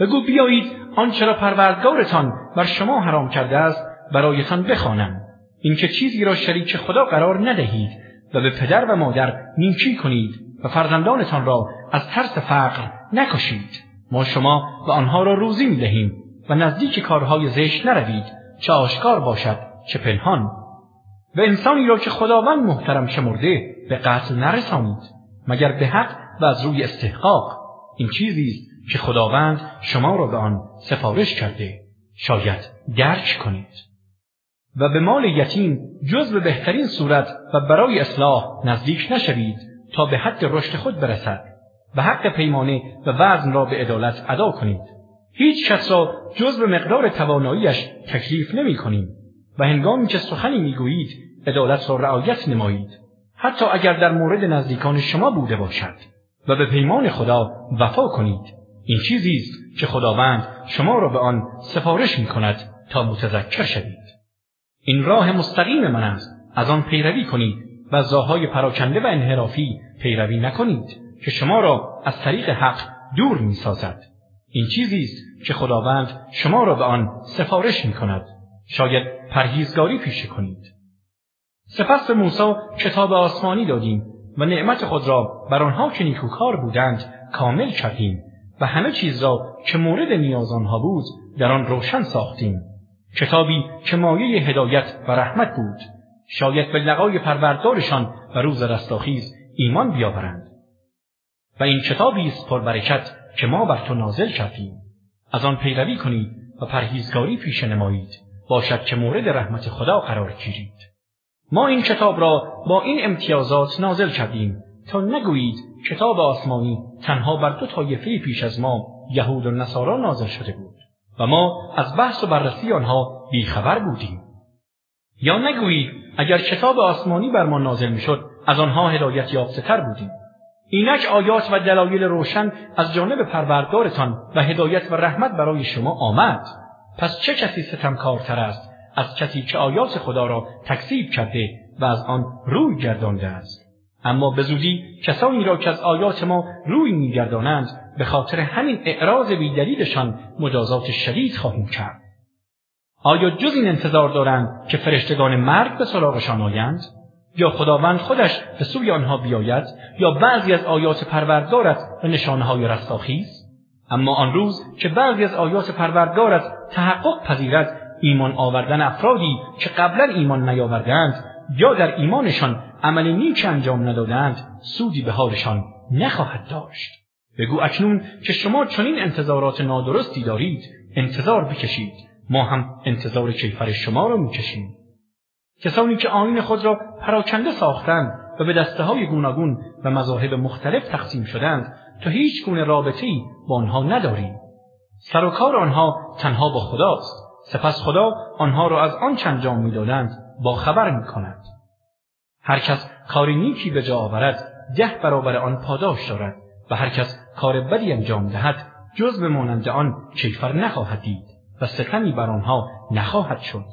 بگو بیایید آنچه را پروردگارتان بر شما حرام کرده است برایتان بخوانم. اینکه چیزی را شریک خدا قرار ندهید و به پدر و مادر نیکی کنید و فرزندانتان را از ترس فقر نکشید. ما شما و آنها را روزی می دهیم و نزدیک کارهای زشت نروید چه آشکار باشد چه پنهان. و انسانی را که خداوند محترم شمرده به قتل نرسانید مگر به حق و از روی استحقاق. این چیزی است که خداوند شما را به آن سفارش کرده. شاید درک کنید. و به مال یتیم جز به بهترین صورت و برای اصلاح نزدیک نشوید تا به حد رشد خود برسد و حق پیمانه و وزن را به عدالت ادا کنید. هیچ کس را جز به مقدار تواناییش تکلیف نمی کنیم و هنگامی که سخنی می‌گویید عدالت را رعایت نمایید. حتی اگر در مورد نزدیکان شما بوده باشد و به پیمان خدا وفا کنید. این چیزی است که خداوند شما را به آن سفارش می کند تا متذکر شوید. این راه مستقیم من است از آن پیروی کنید و از راههای پراکنده و انحرافی پیروی نکنید که شما را از طریق حق دور می سازد. این چیزی است که خداوند شما را به آن سفارش می کند. شاید پرهیزگاری پیشه کنید. سپس به موسی کتاب آسمانی دادیم و نعمت خود را بر آنها که نیکوکار بودند کامل کردیم و همه چیز را که مورد نیاز آنها بود در آن روشن ساختیم کتابی که مایه هدایت و رحمت بود. شاید به لقای پروردگارشان و روز رستاخیز ایمان بیاورند. و این کتابی است پربرکت که ما بر تو نازل کردیم. از آن پیروی کنید و پرهیزگاری پیش نمایید. باشد که مورد رحمت خدا قرار گیرید. ما این کتاب را با این امتیازات نازل کردیم تا نگویید کتاب آسمانی تنها بر دو طایفه پیش از ما یهود و نصارا نازل شده بود. و ما از بحث و بررسی آنها بیخبر بودیم. یا نگویید اگر کتاب آسمانی بر ما نازل می‌شد از آنها هدایت یافته تر بودیم. اینک آیات و دلایل روشن از جانب پروردگارتان و هدایت و رحمت برای شما آمد. پس چه کسی ستمکارتر است از کسی که آیات خدا را تکذیب کرده و از آن روی گردانده است؟ اما به زودی کسانی را که از آیات ما روی میگردانند به خاطر همین اعراض بیدلیلشان مجازات شدید خواهیم کرد. آیا جز این انتظار دارند که فرشتگان مرگ به سراغشان آیند؟ یا خداوند خودش به سوی آنها بیاید؟ یا بعضی از آیات پروردگارت و نشانهای رستاخیز؟ اما آن روز که بعضی از آیات پروردگارت تحقق پذیرد ایمان آوردن افرادی که قبلا ایمان نیاوردند یا در ایمانشان عمل نیک انجام ندادند سودی به حالشان نخواهد داشت. بگو اکنون که شما چنین انتظارات نادرستی دارید انتظار بکشید. ما هم انتظار کیفر شما را می‌کشیم. کسانی که آین خود را پراکنده ساختند و به دسته های گوناگون و مذاهب مختلف تقسیم شدند تا هیچ گونه رابطه ای با آنها نداریم. سر و کار آنها تنها با خداست. سپس خدا آنها را از آن چند جام می‌دادند با خبر می کند. هر کس کاری نیکی به جا آورد ده برابر آن پاداش دارد و هر کس کار بدی انجام دهد جز به مانند آن کیفر نخواهد دید و ستمی بر آنها نخواهد شد.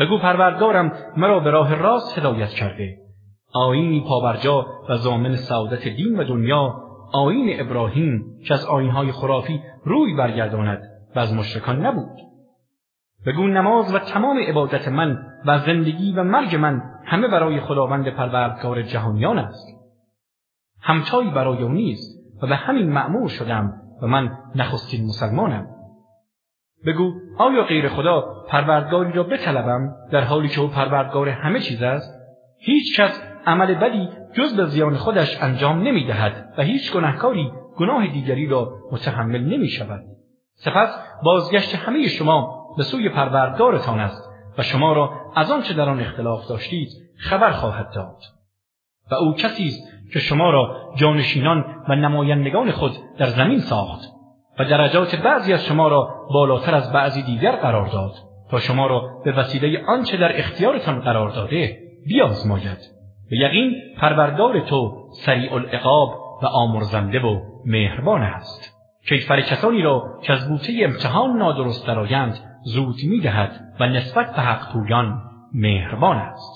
بگو پروردگارم مرا به راه راست هدایت کرده. آینی پابرجا و زامن سعادت دین و دنیا. آین ابراهیم که از آینهای خرافی روی برگرداند و از مشرکان نبود. بگو نماز و تمام عبادت من و زندگی و مرگ من همه برای خداوند پروردگار جهانیان است. همتایی برای او نیست. و به همین معمور شدم و من نخستین مسلمانم. بگو آیا غیر خدا پروردگاری را بطلبم در حالی که او پروردگار همه چیز است؟ هیچ کس عمل بدی جز به زیان خودش انجام نمی دهد و هیچ گناهکاری گناه دیگری را متحمل نمی شود. سپس بازگشت همه شما به سوی پروردگارتان است و شما را از آنچه در آن اختلاف داشتید خبر خواهد داد. و او کسی است که شما را جانشینان و نمایندگان خود در زمین ساخت و درجات بعضی از شما را بالاتر از بعضی دیگر قرار داد تا شما را به وسیله آنچه در اختیارتان قرار داده بیازماید. به یقین پروردگار تو سریع العقاب و آمرزنده و مهربان است. کیفر کسانی را که از بوته امتحان نادرست درآیند زود می‌دهد و نسبت به حق مهربان است.